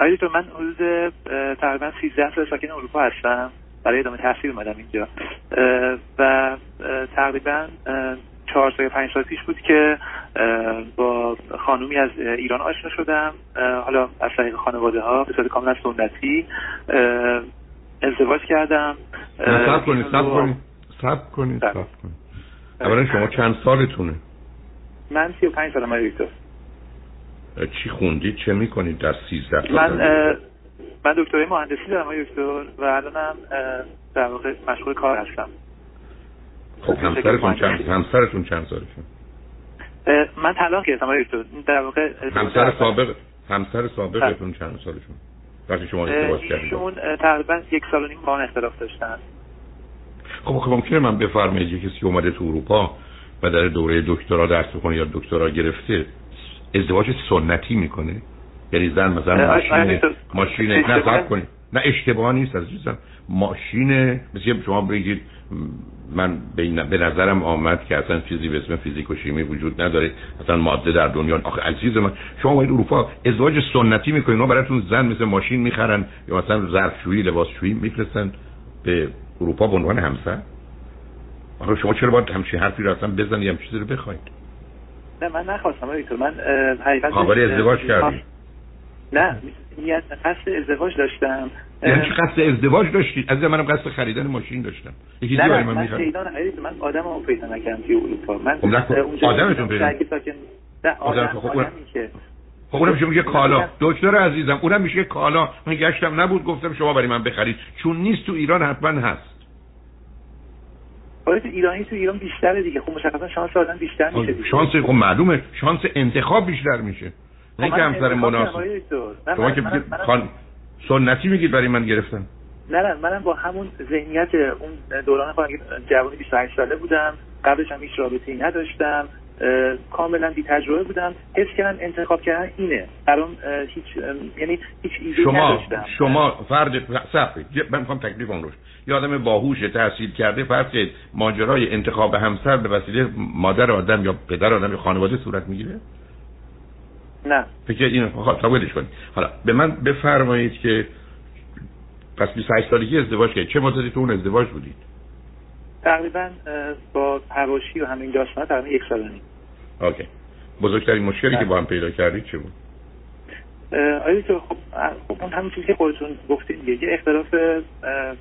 آقای دکتر من حدود تقریبا 13 سال ساکن اروپا هستم. برای ادامه تحصیل اومدم اینجا. و تقریبا چهار سال پنج سال پیش بود که با خانومی از ایران آشنا شدم. حالا از طریق خانواده ها به صورت کاملا سنتی ازدواج کردم. سب کنید سب کنید سب کنید بله. سب کنید. اولا شما چند سالتونه؟ من 35 سالم آقای دکتر. چی خوندید؟ چه می‌کنید در 13 سال من من دکترای مهندسی دارم آقای دکتر و الانم در واقع مشغول کار هستم. خب همسرتون چند همسرتون چند سالتون اه، من طلاق گرفتم آقای دکتر. در واقع همسر سابق همسر سابقتون چند سالشون؟ وقتی شما ازدواج کردید. ایشون تقریبا یک سال و نیم با اختلاف داشتن. خب خب ممکنه من بفرمایید کسی اومده تو اروپا و در دوره دکترا درس کنه یا دکترا گرفته ازدواج سنتی می‌کنه. یعنی زن مثلا ماشین ماشین نه صبر کنید نه اشتباه نیست عزیزم. ماشین مثل شما بگید من به نظرم آمد که اصلا چیزی به اسم فیزیک و شیمی وجود نداره. اصلا ماده در دنیا آخه عزیز من شما باید اروپا ازدواج سنتی می‌کنید. ما براتون زن مثل ماشین می‌خرن یا مثلا ظرفشویی لباسشویی میفرستن به اروپا به عنوان همسر؟ آخه شما چرا باید همچین حرفی رو اصلا بزنید هم چیزی رو بخواید؟ نه من نخواستم آقای دکتر من حقیقت خبر ازدواج کردی؟ نه نیت قصد ازدواج داشتم. یعنی چی قصد ازدواج داشتید از منم قصد خریدن ماشین داشتم. یکی نه دیگه من من نکردم من آدم رو پیدا نکردم توی اروپا. من خب اونجا آدمتون پیدا نه آدم- آدم خب اون- آدمی که خب اونم میشه میگه کالا. دکتر عزیزم اونم میشه کالا. من گشتم نبود گفتم شما برای من بخرید. چون نیست تو ایران حتما هست. تو ایرانی تو ایران بیشتره دیگه. خب مشخصا شانس آدم بیشتر میشه دیگه. شانس خب معلومه. شانس انتخاب بیشتر میشه. نه خب که همسر مناسب شما که خان سنتی میگید برای من گرفتن. نه نه منم با همون ذهنیت اون دوران جوانی 28 ساله بودم. قبلش هم هیچ رابطه‌ای نداشتم. کاملا بی تجربه بودم. حس کردم انتخاب کردن اینه. برام هیچ یعنی هیچ ایده شما نداشتم. شما فرد صفحه من می‌خوام تکلیف اون روش یه آدم باهوش تحصیل کرده فرض کنید ماجرای انتخاب همسر به وسیله مادر آدم یا پدر آدم یا خانواده صورت می‌گیره؟ نه. فکر این ولش کنید. حالا به من بفرمایید که پس 28 سالگی ازدواج کردید چه مدتی تو اون ازدواج بودید؟ تقریبا با حواشی و همین داستان تقریبا یک سال نیم. اوکی. بزرگترین مشکلی بله. که با هم پیدا کردید چه بود؟ آیا تو خب اه، خب اون همون چیزی که خودتون گفتین دیگه یه اختلاف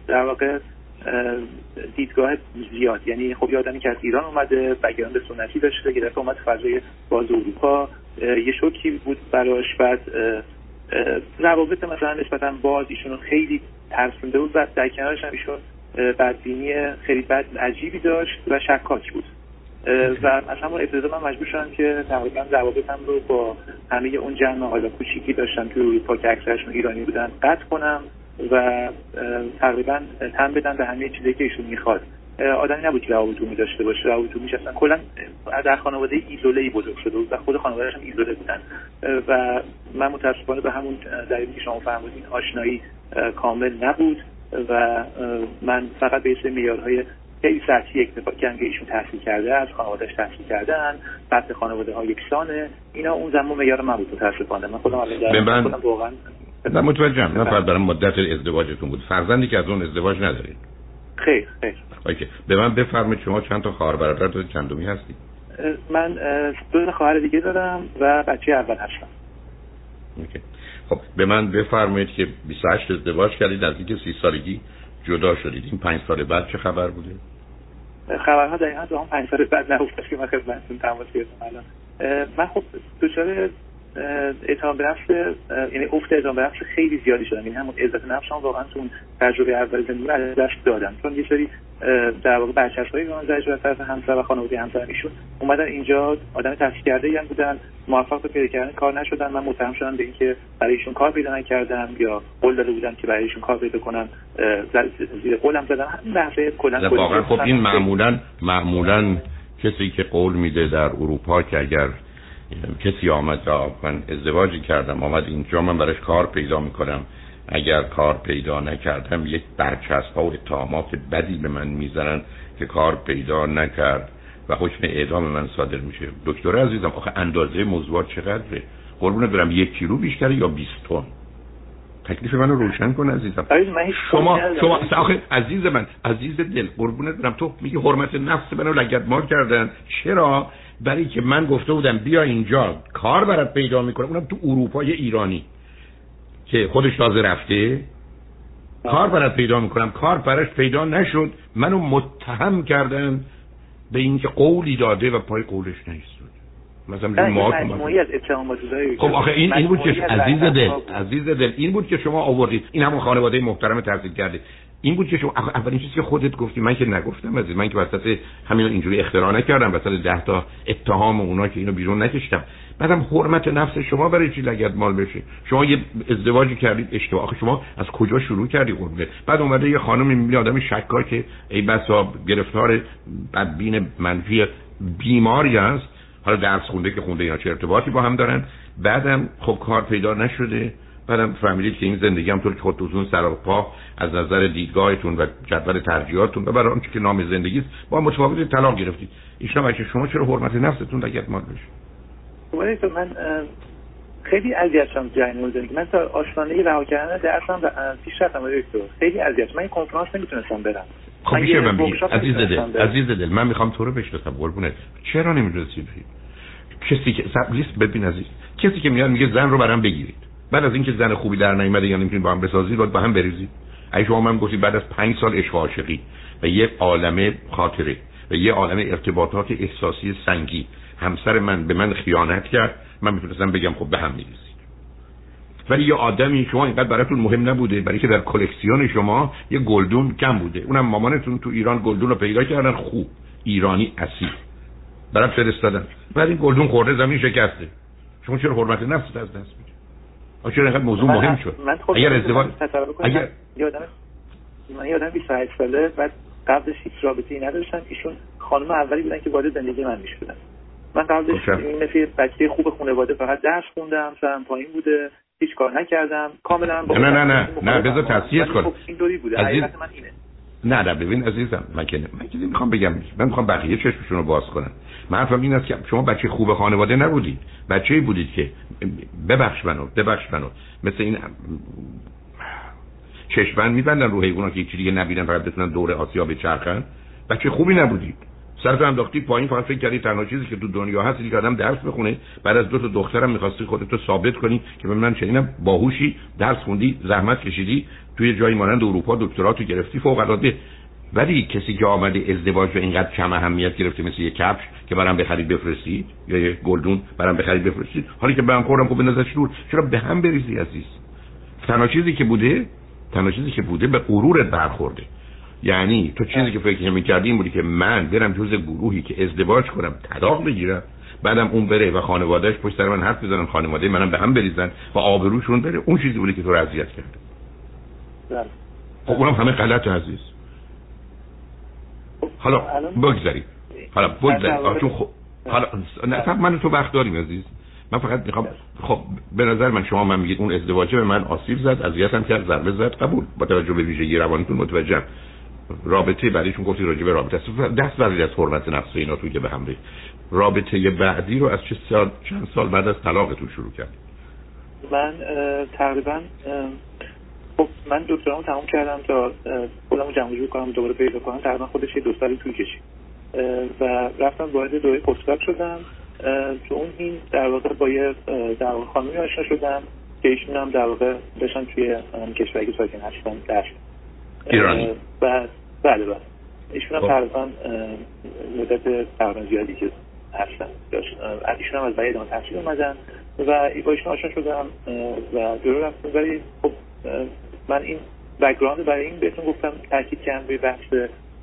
در واقع اه، دیدگاه زیاد. یعنی خب یه آدمی که از ایران اومده بگراند سنتی داشته یه دفعه اومد فضای باز اروپا. یه شوکی بود براش بعد روابط مثلا نسبتا باز ایشون خیلی ترسونده بود و در کنارش هم ایشون بدبینی خیلی بد عجیبی داشت و شکاک بود. و از همون ابتدا من مجبور شدم که تقریبا روابطم رو با همه اون جمع حالا کوچیکی داشتم توی اروپا که اکثرشون ایرانی بودن قطع کنم و تقریبا تن بدم به همه چیزی که ایشون می‌خواد. آدمی نبود که روابط عمومی داشته باشه. روابط عمومیش اصلا کلا در خانواده ایزوله ای بزرگ شده بود و خود خانوادهش هم ایزوله بودن. و من متاسفانه به همون دلیلی که شما فرمودین آشنایی کامل نبود. و من فقط به سری معیارهای خیلی سطحی اکتفا کردم که ایشون تحصیل کرده از خانوادهش تحصیل کردن سطح خانواده ها یکسانه اینا اون زمان معیار من بود متاسفانه. من خودم الان من- خودم واقعا نه متوجهم. نه فقط برای مدت ازدواجتون بود. فرزندی که از اون ازدواج ندارید خیر خیر. اوکی. به من بفرمایید شما چند تا خواهر برادر دارید چندمی هستید من دو تا خواهر دیگه دارم و بچه اول هستم. اوکی. خب به من بفرمایید که 28 ازدواج کردید نزدیک 30 سالگی جدا شدید. این پنج سال بعد چه خبر بوده؟ خبرها دقیقا تو هم پنج سال بعد نبودش که من خدمتتون تماس گرفتم الان. من خب دچار اعتماد به نفس یعنی افت اعتماد به نفس خیلی زیادی شدم. یعنی همون عزت نفسم واقعا تو اون تجربه اول زندگی از دست دادم. چون یه سری در واقع برچسب‌هایی به من زده شد از طرف همسر و خانواده همسر ایشون اومدن اینجا آدم تحصیل کرده هم بودن موفق به پیدا کردن کار نشدن من متهم شدم به اینکه برای ایشون کار پیدا نکردم یا قول داده بودم که برای ایشون کار پیدا کنم زیر قولم زدم. همین بحثه کلا واقعا خب این معمولا معمولا کسی که قول میده در اروپا که اگر کسی آمد من ازدواجی کردم آمد اینجا من براش کار پیدا می‌کنم اگر کار پیدا نکردم یک برچسب ها و اتهامات بدی به من می‌زنن که کار پیدا نکرد و حکم اعدام من صادر میشه. دکتر عزیزم آخه اندازه موضوعات چقدره؟ قربونت برم یک کیلو بیشتره یا 20 تن؟ تکلیف منو روشن کن عزیزم. شما شما آخه عزیز من عزیز دل قربونت برم. تو میگی حرمت نفس منو لگد مال کردن. چرا؟ برای که من گفته بودم بیا اینجا کار برات پیدا می‌کنم. اونم تو اروپای ایرانی. که خودش تازه رفته. کار برات پیدا می‌کنم. کار براش پیدا نشد. منو متهم کردن به اینکه قولی داده و پای قولش نیستود. مثلا ما خب آخه این این بود که عزیز دل عزیز دل این بود که شما آوردید. این همون خانواده محترم تحصیل کرده. این بود که شما اولین چیزی که خودت گفتی من که نگفتم عزیز من که وسط همین اینجوری اختراع نکردم وسط ده تا اتهام اونا که اینو بیرون نکشتم. بعدم حرمت نفس شما برای چی لگد مال بشه؟ شما یه ازدواجی کردید اشتباه. شما از کجا شروع کردی قربونه بعد اومده یه خانم می‌بینی آدم شکار که ای بسا گرفتار بدبین منفی بیماری است حالا درس خونده که خونده اینا چه ارتباطی با هم دارن. بعدم خب کار پیدا نشده. بعدم فهمیدید که این زندگی هم طور که خودتون سر پا از نظر دیدگاهتون و جدول ترجیحاتتون و برای آنچه که نام زندگی است با متفاوت طلاق گرفتید. ایشون شما چرا حرمت نفستون لگد مال بشه؟ من خیلی اذیت شدم جریان زندگی. من تا آشنایی رها کردن درسم پیش رفتم دکتر. خیلی اذیت. من این کنفرانس نمی‌تونستم برم. خب میشه من عزیز دل عزیز دل من می‌خوام تو رو بشناسم قربونت. چرا نمی‌رسی کسی که لیست ببین عزیز. کسی که میاد میگه زن رو برام بگیرید. بعد از اینکه زن خوبی در نیومده یا نمی‌تونید با هم بسازید باید با هم بریزید. اگه شما من گفتید بعد از پنج سال عشق عاشقی و یک عالمه خاطره و یه عالم ارتباطات احساسی سنگی همسر من به من خیانت کرد من می‌تونستم بگم خب به هم میریزید. ولی یه آدمی شما اینقدر براتون مهم نبوده برای که در کلکسیون شما یه گلدون کم بوده. اونم مامانتون تو ایران گلدون رو پیدا کردن خوب. ایرانی اصیل. برام فرستادن بعد این گلدون خورده زمین شکسته. شما چرا حرمت نفس از دست چرا اینقدر موضوع مهم شد؟ اگر ازدواج اگر یادم من یادم 28 ساله بعد قبلش هیچ رابطه ای نداشتم. ایشون خانم اولی بودن که وارد زندگی من می‌شدن. من قبلش این مثل بچه خوب خانواده فقط درس خوندم سرم پایین بوده هیچ کار نکردم. کاملا نه نه نه نه. بذار تصحیح کن خب این دوری بوده. عزیز... من اینه. نه نه ببین عزیزم من که من که می‌خوام بگم. من می‌خوام بقیه چشمشون رو باز کنم. من حرفم این است که شما بچه خوب خانواده نبودید بچه بودید که ببخش منو ببخش منو. مثل این چشمن میبندن رو حیونا که یکی دیگه نبینن فقط بتونن دور آسیا بچرخن بچه خوبی نبودید سرت انداختی پایین فقط فکر کردی تنها چیزی که تو دنیا هست که آدم درس بخونه بعد از دو تا دخترم می‌خواستی خودتو ثابت کنی که من چنینم باهوشی درس خوندی زحمت کشیدی توی جایی مانند اروپا دکترا تو گرفتی فوق العاده ولی کسی که آمده ازدواج رو اینقدر کم اهمیت گرفته مثل یه کفش که برام بخرید بفرستید یا یه گلدون برام بخرید بفرستید حالی که برام خوردم خب به نظرش دور چرا به هم بریزی عزیز؟ تنها چیزی که بوده تنها چیزی که بوده به غرورت برخورده. یعنی تو چیزی که فکر می‌کردی این بودی که من برم جز گروهی که ازدواج کنم طلاق بگیرم بعدم اون بره و خانوادهش پشت سر من حرف بزنن خانواده منم به هم بریزن و آبروشون بره. اون چیزی بودی که تو رو اذیت کرد بله. خب اونم همه غلط عزیز. حالا بگذاریم. حالا بگذاریم. چون خب حالا نه من تو وقت داریم عزیز. من فقط می‌خوام خب به نظر من شما من میگید اون ازدواجه به من آسیب زد اذیتم کرد ضربه زد قبول. با توجه به ویژگی روانتون متوجهم. رابطه بعدیشون گفتی راجع به رابطه دست بردید از حرمت نفس اینا توی که به هم رابطه بعدی رو از چه سال چند سال بعد از طلاقتون شروع کرد من تقریبا خب من دکترامو تمام کردم تا خودمو جمع جور کنم دوباره پیدا کنم. تقریبا خودش یه دو سالی طول کشید. و رفتم وارد دوره پستاک شدم. تو اون این در واقع با یه در واقع خانمی آشنا شدم که ایشون هم در واقع داشتن توی کشوری که ساکن هستن ایرانی. بعد بله بله. ایشون هم خب. تقریبا مدت تقریبا زیادی که هستن. ایشون هم از برای ادامه تحصیل اومدن. و با ایشون آشنا شدم و جلو رفتم ولی خب من این background برای این بهتون گفتم تاکید کردم روی بحث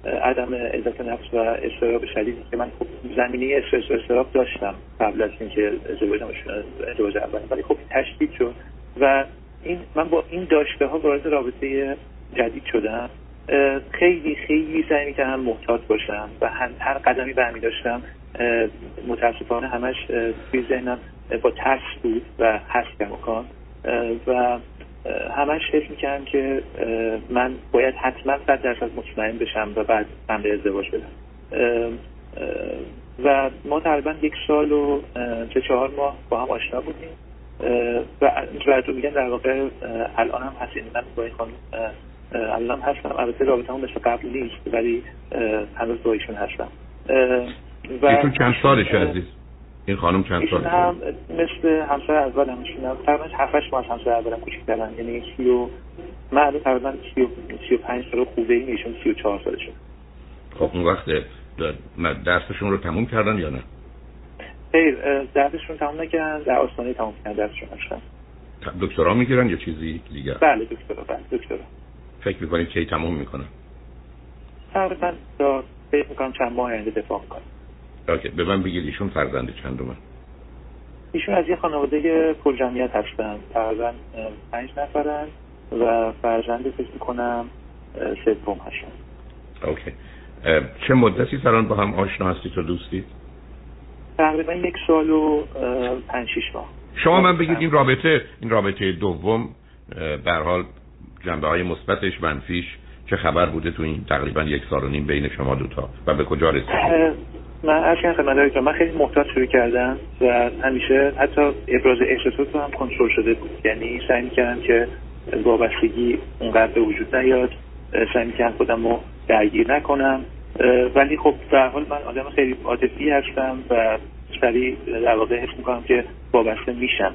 عدم عزت نفس و اضطراب شدید که من خب زمینه استرس و اضطراب داشتم قبل از اینکه ازدواجم ازدواج اول ولی خب تشدید شد و این من با این داشته ها وارد رابطه جدید شدم. خیلی خیلی سعی می‌کردم محتاط باشم و هر قدمی برمی داشتم. متاسفانه همش توی ذهنم با ترس بود و هست مکان و همش فکر می‌کنم که من باید حتما صد درصد مطمئن بشم و بعد من به ازدواج بدم. و ما تقریبا یک سال و چه چهار ماه با هم آشنا بودیم. و رد میگن در واقع الان هم هست. یعنی من با این خانم الان هستم. البته رابطه هم مثل قبل نیست ولی هنوز با ایشون هستم. و ایشون چند سالشه عزیز؟ این خانم چند سالشه هم مثل همسر اول هم ایشون تقریبا 7 ماه همسر اولم کوچیک‌ترن یعنی سی و من تقریبا سی و پنج سال خوبه این ایشون سی و چهار سالشون خب اون وقت درسشون رو تموم کردن یا نه؟ خیر درسشون تموم نکردن. در آستانه تموم کردن درسشون هستن دکترا می‌گیرن یا چیزی دیگه بله دکترا بله دکترا. فکر می‌کنید کی تموم می‌کنن تقریبا تا فکر می‌کنم چند ماه آینده دفاع می‌کنن اوکی به من بگید ایشون فرزند چند من ایشون از یه خانواده پر جمعیت هستن تقریبا پنج نفرن و فرزند فکر می‌کنم سوم هستن. اوکی. چه مدتی سران با هم آشنا هستید و دوستید تقریبا یک سال و پنج شیش ماه. شما من بگید این رابطه این رابطه دوم به حال جنبه های مثبتش منفیش چه خبر بوده تو این تقریبا یک سال و نیم بین شما دوتا و به کجا رسید من از خدمت من خیلی محتاط شروع کردم و همیشه حتی ابراز احساسات هم کنترل شده بود. یعنی سعی می‌کردم که وابستگی اونقدر به وجود نیاد. سعی می‌کردم خودم رو درگیر نکنم. ولی خب در حال من آدم خیلی عاطفی هستم و سریع در واقع حس می‌کنم که وابسته میشم.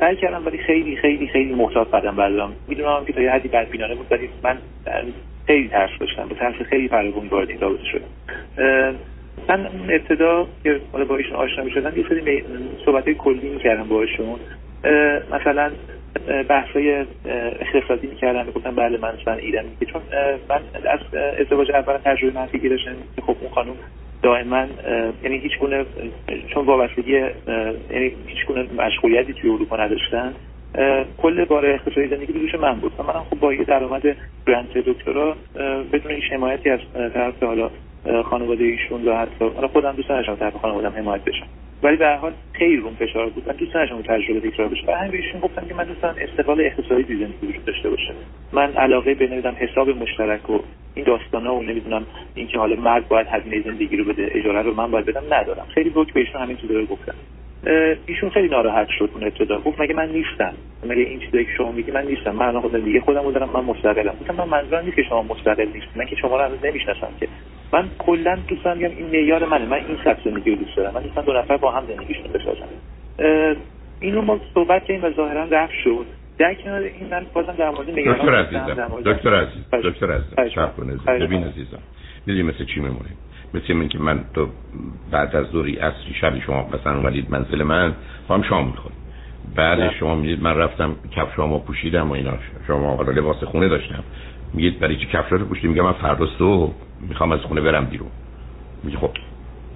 سعی کردم ولی خیلی خیلی خیلی محتاط قدم بردارم می‌دونم که تا یه حدی بدبینانه بود ولی من خیلی ترس داشتم. به ترس خیلی فراوون وارد این رابطه شدم. من ابتدا که با ایشون آشنا می‌شدم یه سری صحبت کلی می‌کردم با ایشون مثلا بحثای اقتصادی می‌کردم گفتم بله من مثلا ایدم چون من از ازدواج اول تجربه منفی که خب اون خانم دائما یعنی هیچ گونه چون وابستگی یعنی هیچ گونه مشغولیتی توی اروپا نداشتن. کل بار اقتصادی زندگی دوش من بود. و منم خب با یه درآمد برند دکترا بدون هیچ حمایتی از طرف حالا خانواده ایشون حتی حالا خودم دوست نداشتم طرف خانواده‌ام حمایت بشم. ولی به هر حال خیلی روم فشار بود. من دوست نداشتم تجربه تکرار بشه. و همین ایشون گفتم که من دوست دارم استقلال اقتصادی زندگی وجود داشته باشه. من علاقه به نمی‌دونم حساب مشترک و این داستانا و نمی‌دونم اینکه حالا مرد باید هزینه زندگی رو بده اجاره رو من باید بدم ندارم. خیلی بوک بهشون همین چیزا رو گفتم ایشون خیلی ناراحت شد اون ابتدا. گفت مگه من نیستم. مگه این چیزایی که شما میگی من نیستم. من الان خودم دیگه خودم دارم من مستقلم. گفتم من منظورم نیست که شما مستقل نیست من که شما رو هنوز نمی‌شناسم که. من کلا دوست دارم این معیار منه. من این سبک زندگی رو دوست دارم. من دوست دو نفر با هم زندگیشون بسازم اینو ما صحبت کردیم و ظاهرا رفت شد. در کنار این من بازم در مورد دکتر عزیزم. دکتر عزیز. دکتر عزیز شب ببین عزیزم. مثل چی میمونه مثل این که من تو بعد از دوری اصری شبی شما مثلا اومدید منزل من با هم شام می‌خوریم. بعد شما می‌دید من رفتم کفش شما پوشیدم و اینا. شما حالا لباس خونه داشتم. میگید برای چی کفشاتو پوشیدی؟ میگم من فردا صبح می‌خوام از خونه برم بیرون. میگه خب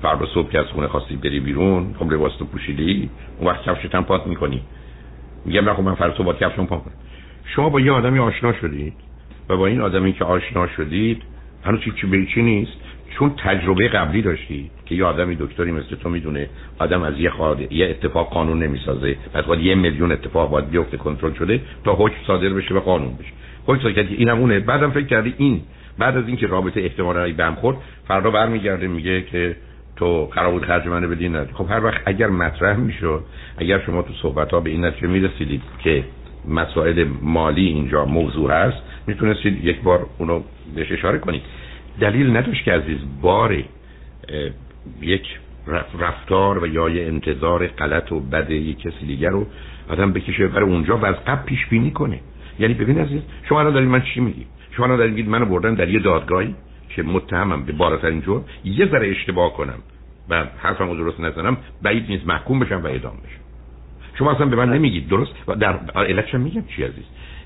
فردا صبح که از خونه خواستی بری بیرون خب لباس تو پوشیدی؟ اون وقت کفشت هم پات می‌کنی. میگم خب من فردا صبح با کفشم پاک کنم. شما با یه آدمی آشنا شدید و با این آدمی که آشنا شدید هنوز چی به چی نیست. چون تجربه قبلی داشتی که یه آدمی دکتری مثل تو می‌دونه آدم از یه خواهد یه اتفاق قانون نمی‌سازه پس باید یه میلیون اتفاق باید بیفته کنترل شده تا حکم صادر بشه و قانون بشه. حکم صادر کردی اینم اونه. بعدم فکر کردی این بعد از اینکه رابطه احتمالاً بهم خورد فردا برمیگرده میگه که تو قرار بود خرج منو بدی نه. خب هر وقت اگر مطرح می‌شد اگر شما تو صحبت ها به این نتیجه می‌رسیدید که مسائل مالی اینجا موضوع هست می‌تونستید یک بار اونو بهش اشاره کنید. دلیل نداشت که عزیز بار یک رفتار و یا یه انتظار غلط و بد یک کسی دیگر رو آدم بکشه برای اونجا و از قبل پیش بینی کنه. یعنی ببین عزیز شما الان دارید من چی میگی؟ شما الان دارید منو بردن در یه دادگاهی که متهمم به بالاترین جور یه ذره اشتباه کنم و حرفم رو درست نزنم بعید نیست محکوم بشم و اعدام بشم. شما اصلا به من نمیگید درست؟ و در علتش میگم چی عزیز؟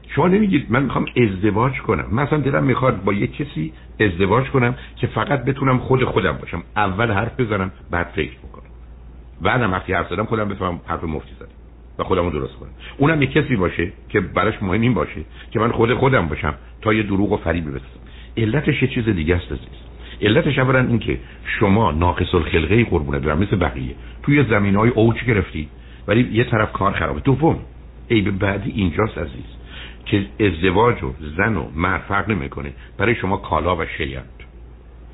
شما نمیگید من می‌خوام ازدواج کنم. مثلا دلم می‌خواد با یه کسی ازدواج کنم که فقط بتونم خود خودم باشم. اول حرف بزنم بعد فکر بکنم. بعدم وقتی حرف زدم خودم بفهمم حرف مفتی زدم و خودم رو درست کنم. اونم یه کسی باشه که براش مهم این باشه که من خود خودم باشم تا یه دروغ و فریب برسم علتش یه چیز دیگه است عزیز. علتش اولا این که شما ناقص الخلقه قربونه برم مثل بقیه. توی زمین های اوج گرفتی ولی یه طرف کار خرابه. دوم ای به بعدی اینجاست عزیز. که ازدواج و زن و مرد فرق نمی‌کنه. برای شما کالا و شیند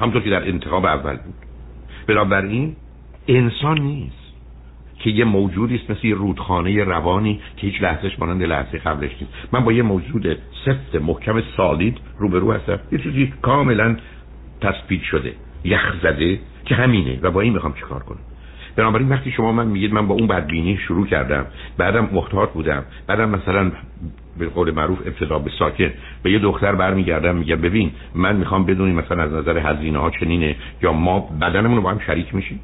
همونطور که در انتخاب اول بود. بنابراین انسان نیست که یه موجودی است مثل رودخانه روانی که هیچ لحظهش مانند لحظه قبلش نیست. من با یه موجود سفت محکم سالید روبرو هستم. یه چیزی کاملا تثبیت شده یخ زده که همینه و با این می‌خوام چیکار کنم؟ بنابراین وقتی شما من میگید من با اون بدبینی شروع کردم بعدم محتاط بودم بعدم مثلا به قول معروف ابتدا به ساکن. به یه دختر برمیگردم میگه ببین من می‌خوام بدونی مثلا از نظر هزینه ها چنینه یا ما بدنمون رو با هم شریک میشیم؟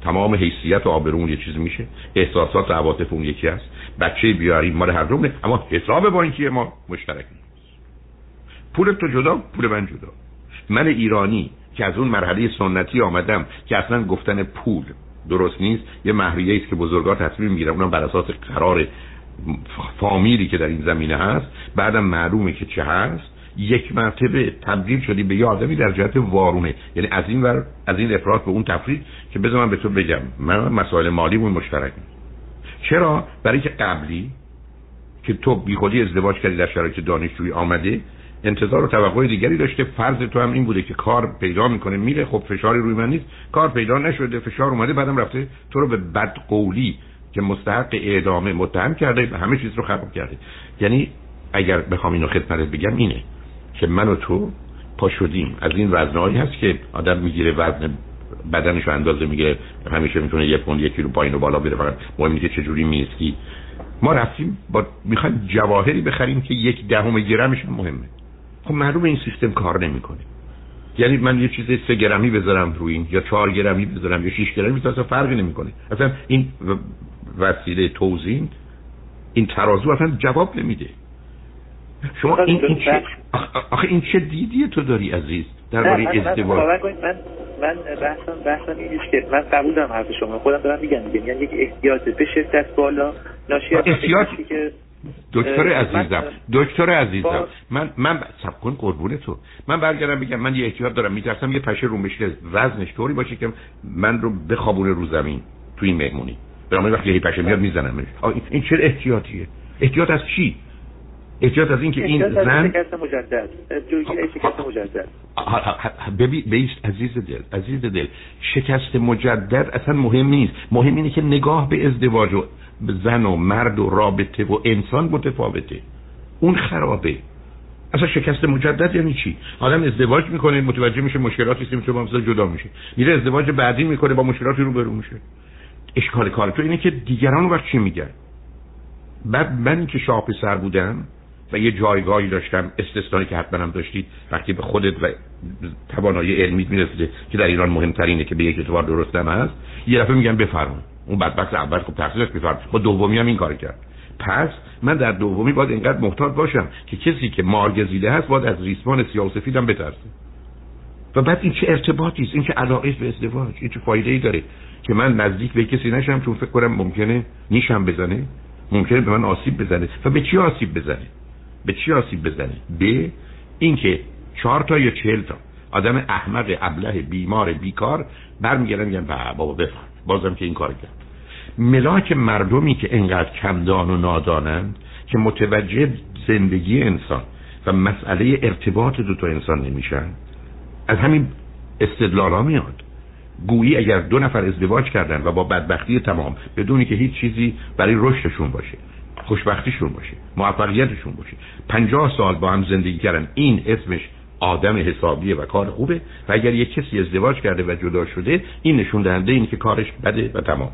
تمام حیثیت و آبرون یه چیز میشه. احساسات و عواطف اون یکی هست. بچه بیاریم ما هر دومه اما حساب بانکی ما مشترک نیست پول تو جدا پول من جدا. من ایرانی که از اون مرحله سنتی آمدم که اصلا گفتن پول درست نیست یه مهریه است که بزرگا تصمیم می‌گیرن اونم بر اساس قرار فامیلی که در این زمینه هست بعدم معلومه که چه هست. یک مرتبه تبدیل شدی به یه آدمی در جهت وارونه. یعنی از این ور از این افراد به اون تفرید که بذار من به تو بگم. من مسائل مالی مون مشترک چرا؟ برای که قبلی که تو بیخودی ازدواج کردی در شرایط دانشجویی آمده انتظار و توقع دیگری داشته فرض تو هم این بوده که کار پیدا می‌کنه میره خب فشاری روی من نیست. کار پیدا نشده فشار اومده بعدم رفته تو رو به بدقولی که مستحق اعدامه متهم کرده همه چیز رو خراب کرده. یعنی اگر بخوام اینو خدمتت بگم اینه که من و تو پا شدیم. از این وزنهایی هست که آدم می‌گیره وزن بدنش رو اندازه می‌گیره. همیشه می‌تونه یه پوند یک کیلو پایین و بالا بره. فقط مهم که چجوری میسکی ما رفتیم با می‌خوایم جواهری بخریم که یک دهم گرمش مهمه. خب معلوم این سیستم کار نمی‌کنه. یعنی من یه چیز سه گرمی بذارم روی این یا چهار گرمی بذارم یا شش گرمی اصلا فرقی نمی‌کنه. اصلا این وسیله توزین این ترازو اصلا جواب نمیده. شما این, این چه آخه این چه دیدی تو داری عزیز؟ درباره ازدواج. من من بحثم بحثم این که من قبول دارم حرف شما. خودم دارم میگم میگم یعنی یک احتیاط به شدت بالا. ناشی از که دکتر عزیزم دکتر عزیزم من من سب کن قربون تو. من برگردم بگم من یه احتیاط دارم. میترسم یه پشه رو مشکل وزنش طوری باشه که من رو بخوابونه رو زمین. تو این مهمونی. برای وقتی یه پشه میاد می‌زنم این چه احتیاطیه؟ احتیاط از چی؟ احتیاط از اینکه این زن شکست مجدد. شکست مجدد. ببین عزیز دل عزیز دل شکست مجدد اصلا مهم نیست. مهم اینه که نگاه به ازدواج و زن و مرد و رابطه و انسان متفاوته. اون خرابه. اصلا شکست مجدد یعنی چی؟ آدم ازدواج می‌کنه متوجه میشه مشکلاتی است که مثلا جدا میشه. میره ازدواج بعدی می‌کنه با مشکلاتی روبرو میشه. اشکال کار تو اینه که دیگران وقت چی میگن بعد من که شاه پسر بودم و یه جایگاهی داشتم استثنایی که حتما هم داشتید وقتی به خودت و توانایی علمی می‌رسیده که در ایران مهمترینه که به یک اعتبار درستم هست یه دفعه میگن بفرمون اون بدبخت اول خب تحصیلش بفرم با دومی هم این کار کرد. پس من در دومی باید اینقدر محتاط باشم که کسی که مارگزیده هست باید از ریسمان سیاه و سفیدم بترسه. و بعد این چه ارتباطی است؟ این چه علاقه به ازدواج؟ این چه فایده ای داره؟ که من نزدیک به کسی نشم چون فکر کنم ممکنه نیشم بزنه ممکنه به من آسیب بزنه. و به چی آسیب بزنه؟ به چی آسیب بزنه؟ به اینکه چهار تا یا چهل تا آدم احمق ابله بیمار بیکار برمیگردن میگن بابا بفهم بازم که این کار کرد. ملاک مردمی که انقدر کمدان و نادانند که متوجه زندگی انسان و مسئله ارتباط دو تا انسان نمیشن از همین استدلال ها میاد. گویی اگر دو نفر ازدواج کردن و با بدبختی تمام بدونی که هیچ چیزی برای رشدشون باشه خوشبختیشون باشه موفقیتشون باشه. پنجاه سال با هم زندگی کردن این اسمش آدم حسابیه و کار خوبه. و اگر یک کسی ازدواج کرده و جدا شده این نشون دهنده اینه که کارش بده و تمام.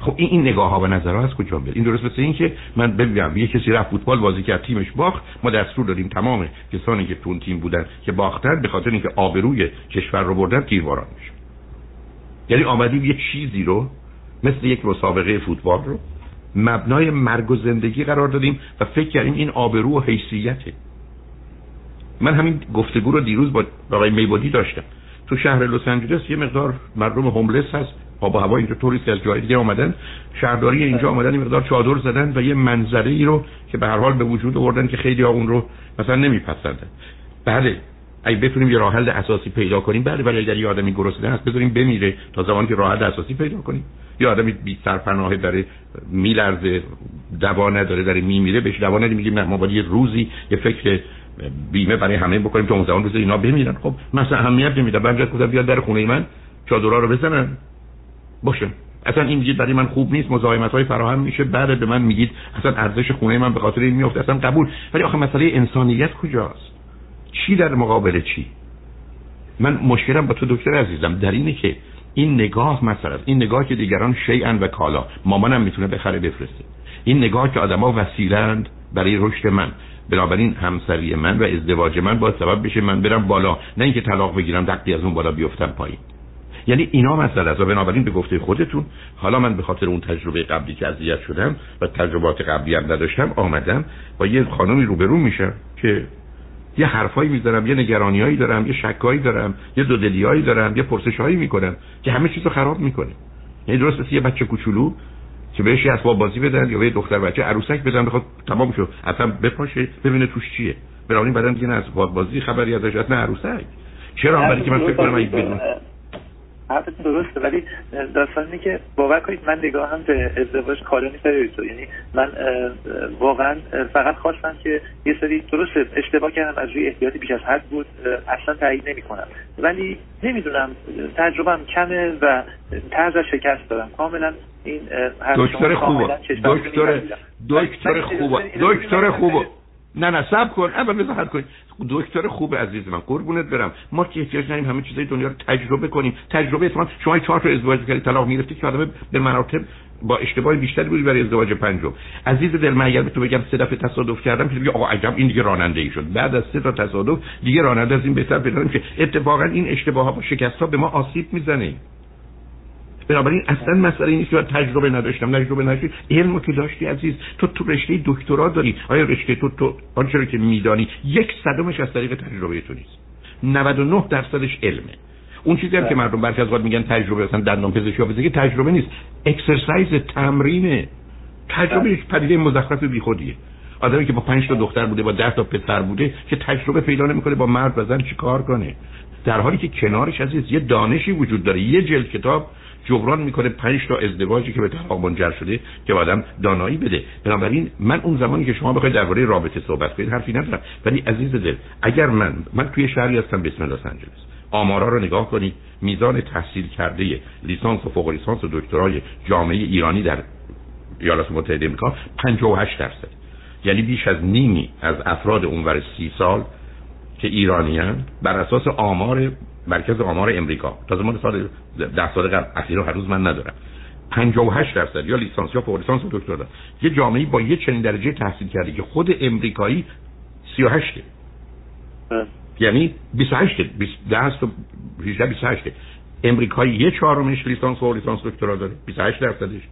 خب این این نگاه ها و نظر ها از کجا میاد؟ این درست مثل این که من ببینم یه کسی رفت فوتبال بازی کرد تیمش باخت ما دستور دادیم تمام کسانی که تون تیم بودن که باختن به خاطر اینکه آبروی کشور رو بردن تیرباران میشه یعنی آمدیم یه چیزی رو مثل یک مسابقه فوتبال رو مبنای مرگ و زندگی قرار دادیم و فکر کردیم این آبرو و حیثیته. من همین گفتگو رو دیروز با آقای میبودی داشتم. تو شهر لس آنجلس یه مقدار مردم هوملس هست. آب و هوا اینجا توریست از جای دیگه اومدن. شهرداری اینجا اومدن این مقدار چادر زدن و یه منظره ای رو که به هر حال به وجود آوردن که خیلی ها اون رو مثلا نمیپسندن. بله. اگه بتونیم یه راه اساسی پیدا کنیم بله ولی اگر یه آدمی گرسنه هست بذاریم بمیره تا زمانی که راه اساسی پیدا کنیم. یه آدمی بی سرپناه داره میلرزه دوا نداره داره میمیره بهش دوا ندیم میگیم نه ما باید یه روزی یه فکر بیمه برای همه بکنیم که اون زمان روز اینا بمیرن. خب مثلا اهمیت نمیده. بعد گفتم بیاد در خونه من چادرها رو بزنن. باشه. اصلا این میگید برای من خوب نیست مزاحمت های فراهم میشه. بعد به من میگید اصلا ارزش خونه من به خاطر این میفته اصلا قبول. ولی آخه مسئله انسانیت کجاست؟ چی در مقابل چی؟ من مشکلم با تو دکتر عزیزم در اینه که این نگاه مثلا این نگاه که دیگران شیئن و کالا مامانم می‌تونه بخره بفرسته. این نگاه که آدما وسیلند برای رشد من بنابراین همسری من و ازدواج من با سبب بشه من برم بالا نه اینکه طلاق بگیرم دقیقی از اون بالا بیفتم پایین. یعنی اینا مسئله است و بنابراین به گفته خودتون حالا من به خاطر اون تجربه قبلی که اذیت شدم و تجربات قبلی هم نداشتم آمدم با یه خانمی روبرو میشم که یه حرفایی می‌ذارم یه نگرانیایی دارم یه شکایی دارم یه دودلیایی دارم یه پرسشهایی می‌کنم که همه چیزو خراب می‌کنه. یعنی درست یه بچه کوچولو که بهش اسباب بازی بدن یا یه دختر بچه عروسک بدن بخواد تمام شو اصلا بپاشه ببینه توش چیه. بنابراین بعدن دیگه نه اسباب بازی خبری ازش نه عروسک. چرا؟ برای که من فکر کنم بدون حرفتون درسته ولی داستان اینه که باور کنید من نگاهم به ازدواج کارا نیست یعنی من واقعا فقط خواستم که یه سری درست اشتباه کردم از روی احتیاطی بیش از حد بود اصلا تایید نمی کنم ولی نمی‌دونم تجربم کمه و طرز شکست دارم. کاملا این دکتر خوبه. دکتر دکتر خوبه. دکتر خوبه. نه نه سب کن. اول بذار کن دکتر خوب عزیز من قربونت برم. ما که احتیاج نداریم همه چیزای دنیا رو تجربه کنیم. تجربه اتفاقا شما چهار تا ازدواج کردید طلاق می‌گرفتید که آدم به مراتب با اشتباه بیشتری بودی برای ازدواج پنجم. عزیز دل من اگر به تو بگم سه دفعه تصادف کردم که آقا عجب این دیگه راننده ای شد. بعد از سه تا تصادف دیگه راننده از این بهتر پیدا که اتفاقا این اشتباه ها و شکست ها به ما آسیب می‌زنه. بنابراین اصلا مسئله نیست که تجربه نداشتم. تجربه نداشتی. علمو که داشتی عزیز تو تو رشته دکترا داری. آیا رشته تو تو آنچه که میدانی یک صدمش از طریق تجربه تو نیست. 99 درصدش علمه. اون چیزی هم که مردم برخی از میگن تجربه مثلا دندان پزشکی پزشکی تجربه نیست. اکسرسایز تمرینه. تجربه یک پدیده مزخرف بیخودیه. آدمی که با پنج تا دختر بوده با ده تا پسر بوده که تجربه پیدا نمی‌کنه با مرد و زن چیکار کنه. در حالی که کنارش عزیز یه دانشی وجود داره یه جلد کتاب جبران می‌کنه پنج تا ازدواجی که به طلاق منجر شده که آدم دانایی بده. بنابراین من اون زمانی که شما بخواید درباره رابطه صحبت کنید حرفی ندارم. ولی عزیز دل اگر من من توی شهری هستم به اسم لس آنجلس. آمارا رو نگاه کنید. میزان تحصیل کرده لیسانس و فوق لیسانس و دکترای جامعه ایرانی در ایالات متحده آمریکا 58 درصد. یعنی بیش از نیمی از افراد اونور سی سال که ایرانیان بر اساس آمار مرکز آمار امریکا. تازه مال سال ده سال قبل. اخیر هر روز من ندارم. 58 درصد یا لیسانس یا فوق لیسانس و دکترا یه جامعه با یه چنین درجه تحصیل کرده که خود امریکایی 38 یعنی 28 20 تا 18 28 امریکایی یه چهارمش لیسانس فوق لیسانس دکترا داره. 28 درصدش.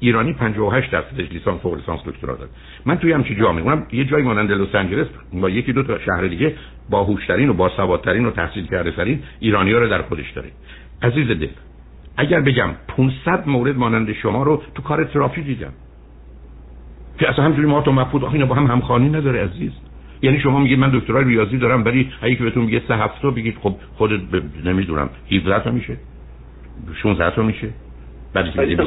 ایرانی 58 درصدش لیسانس فوق لیسانس دکترا داره. من توی همچین جامعه اونم یه جایی مانند لس آنجلس با یکی دو تا شهر دیگه باهوشترین و باسوادترین و تحصیل کرده ترین ایرانی ها رو در خودش داره. عزیز دل اگر بگم 500 مورد مانند شما رو تو کار ترافیک دیدم. که اصلا همجوری ما تو مفهود آخه با هم همخوانی نداره عزیز. یعنی شما میگید من دکترای ریاضی دارم ولی اگه که بهتون میگه سه هفته بگید خب خودت ب... نمی‌دونم 17 تا میشه 16 تا میشه. بعد که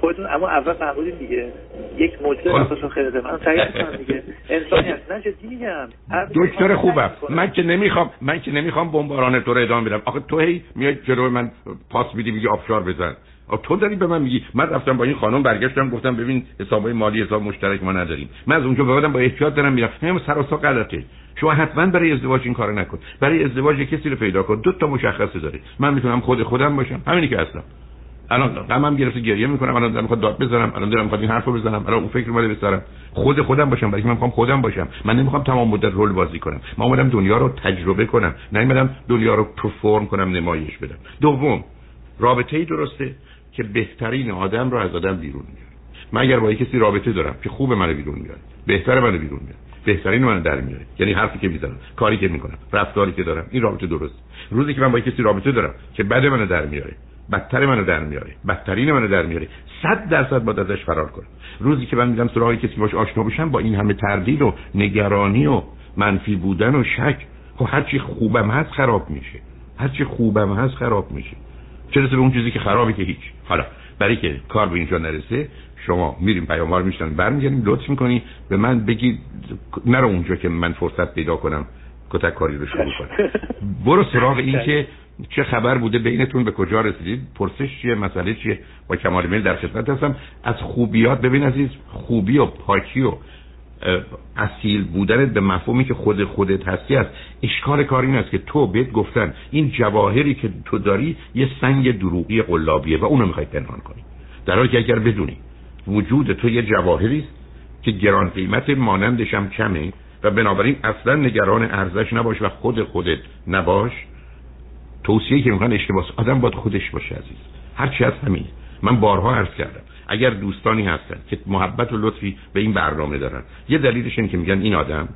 خودتون اما اول فهمیدین دیگه. یک موجود اساس خب. خیلی من سعی می‌کنم دیگه. انسانی هست. نه جدی میگم. دکتر خوبم. من که نمی‌خوام من که نمی‌خوام بمباران تو رو ادامه بدم. آخه تو هی میای جلو من پاس میدی میگی آبشار بزن. تو داری به من میگی. من رفتم با این خانم برگشتم گفتم ببین حسابای مالی حساب مشترک ما نداریم. من از اونجا بعدم با احتیاط دارم میرم. همه سر غلطه. شما حتما برای ازدواج این کارو نکن. برای ازدواج کسی رو پیدا کن. دو تا مشخصه داره. من می‌تونم خود خودم باشم. همینی که هستم. الان غمم گرفته گریه می‌کنم الان دارم می‌خواد داد بزنم الان دارم می‌خواد این حرفو بزنم الان اون فکر اومده بسرم. خود خودم باشم برای من می‌خوام خودم باشم. من نمی‌خوام تمام مدت رول بازی کنم. من اومدم دنیا رو تجربه کنم. نه دنیا رو پرفورم کنم نمایش بدم. دوم رابطه ای درسته که بهترین آدم رو از آدم بیرون میاره من اگر با کسی رابطه دارم که خوب منو بیرون میاره بهتر منو بیرون میاره بهترین منو در میاره یعنی حرفی که می‌زنم کاری که می‌کنم رفتاری که دارم این رابطه درست. روزی که من با کسی رابطه دارم که بد منو در میاره بدتر منو در میاره بدترین منو در میاره صد درصد باید ازش فرار کنم. روزی که من میدم سراغ کسی باش آشنا بشم با این همه تردید و نگرانی و منفی بودن و شک خب هرچی خوبم هست خراب میشه. هرچی خوبم هست خراب میشه. چه به اون چیزی که خرابه که هیچ. حالا برای که کار به اینجا نرسه شما میریم پیاموار میشن برمیگردیم لطف می‌کنی به من بگی نرو اونجا که من فرصت پیدا کنم کتک کاری رو شروع کنم. برو سراغ این که چه خبر بوده بینتون به کجا رسیدید پرسش چیه مسئله چیه؟ با کمال میل در خدمت هستم. از خوبیات ببین عزیز خوبی و پاکی و اصیل بودنت به مفهومی که خود خودت هستی است. اشکال کار این است که تو بهت گفتن این جواهری که تو داری یه سنگ دروغی قلابیه و اونو می‌خوای پنهان کنی. در حالی که اگر بدونی وجود تو یه جواهری است که گران قیمت مانندش هم کمه و بنابراین اصلا نگران ارزش نباش و خود خودت نباش توصیه که می‌خوان اشتباس آدم باید خودش باشه عزیز. هر چی هست همین. من بارها عرض کردم. اگر دوستانی هستن که محبت و لطفی به این برنامه دارن یه دلیلش اینه که میگن این آدم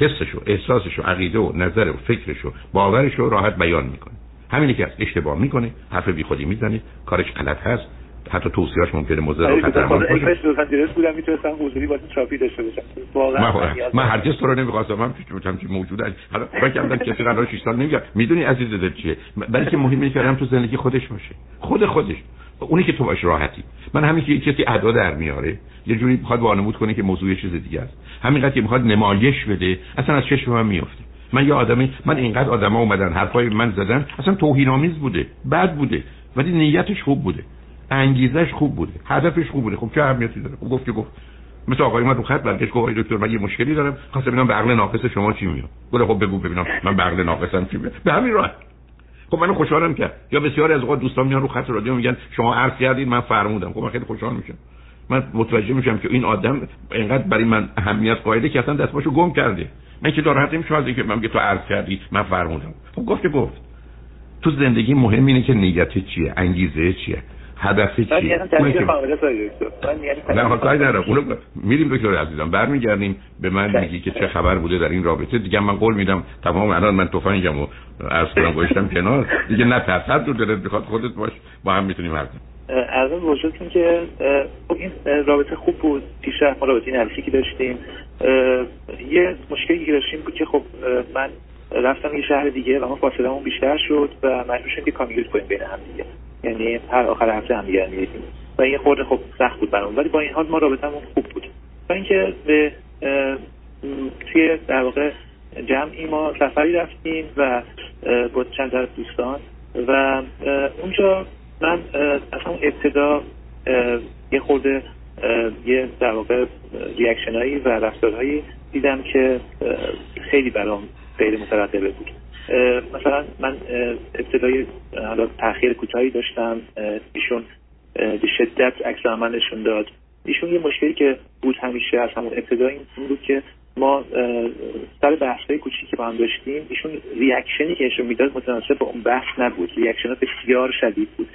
حسش و احساسش و عقیده و نظر و فکرش و باورش رو راحت بیان می‌کنه. همینی که اشتباه می‌کنه حرف بیخودی می‌زنه کارش غلط هست. حتی توصیه‌اش ممکنه مضر و خطرناک باشه. من بودم حضوری با تراپی داشته باشم. واقعا من هرگز تو رو نمی‌خواستم. من بودم که موجوده حالا فکر کسی قرار 6 سال نمیگه می‌دونی عزیز دل چیه؟ بلکه مهمه که تو زندگی خودش باشه. خود خودش. اونی که تو باش راحتی. من همین که کسی ادا در میاره یه جوری می‌خواد وانمود کنه که موضوع چیز دیگه است. همینقدر که می‌خواد نمایش بده اصلا از چشم من میفته من یه آدمی من اینقدر آدما اومدن حرفای من زدن اصلا توهین آمیز بوده بد بوده ولی نیتش خوب بوده. انگیزش خوب بوده. هدفش خوب بوده. خب چه اهمیتی داره؟ خب گفت که گفت مثل آقای من رو خط برگشت گفت دکتر من یه مشکلی دارم. خواستم ببینم عقل ناقص شما چی میاد. گفت خب بگو ببینم من عقل ناقصم چی میاد. به همین راه خب منو خوشحالم کرد. یا بسیاری از اوقات دوستان میان رو خط رادیو میگن شما عرض کردید من فرمودم. خب من خیلی خوشحال میشم. من متوجه میشم که این آدم اینقدر برای من اهمیت قائله که اصلا دستماشو گم کرده. من که دارم نمیشم از اینکه من تو عرض کردی من فرمودم. خب گفت گفت. تو زندگی مهم اینه که نیت چیه انگیزه چیه. هدف چیه؟ نه کاری ندارم. اونو میریم دکتر عزیزم. برمیگردیم به من میگی که چه خبر بوده در این رابطه. دیگه من قول میدم تمام الان من تفنگم و عرض کنم گوشتم کنار. دیگه نه ترس دور دلت بخواد خودت باش با هم می‌تونیم حرف از اون وجود که خب این رابطه خوب بود. پیشرفت ما رابطه نفسی داشتیم. یه مشکلی که داشتیم بود که خب من رفتم یه شهر دیگه و ما فاصله بیشتر شد و مجبور شدیم که کامیوت کنیم بین هم دیگه. یعنی هر آخر هفته هم دیگه می‌دیدیم و این خورده خب سخت بود برام. ولی با این حال ما رابطمون خوب بود. و اینکه به توی در واقع جمعی ما سفری رفتیم و با چند طرف دوستان و اونجا من اون ابتدا یه خورده یه در واقع reaction هایی و رفتارهایی دیدم که خیلی برام غیر مترقبه بود. مثلا من ابتدای حالا تاخیر کوتاهی داشتم. ایشون به شدت عکس نشون داد. ایشون یه مشکلی که بود همیشه از همون ابتدا این بود که ما سر بحث های کوچیکی که با هم داشتیم. ایشون reaction ی که ایشون می‌داد متناسب با اون بحث نبود. reaction ها بسیار شدید بود.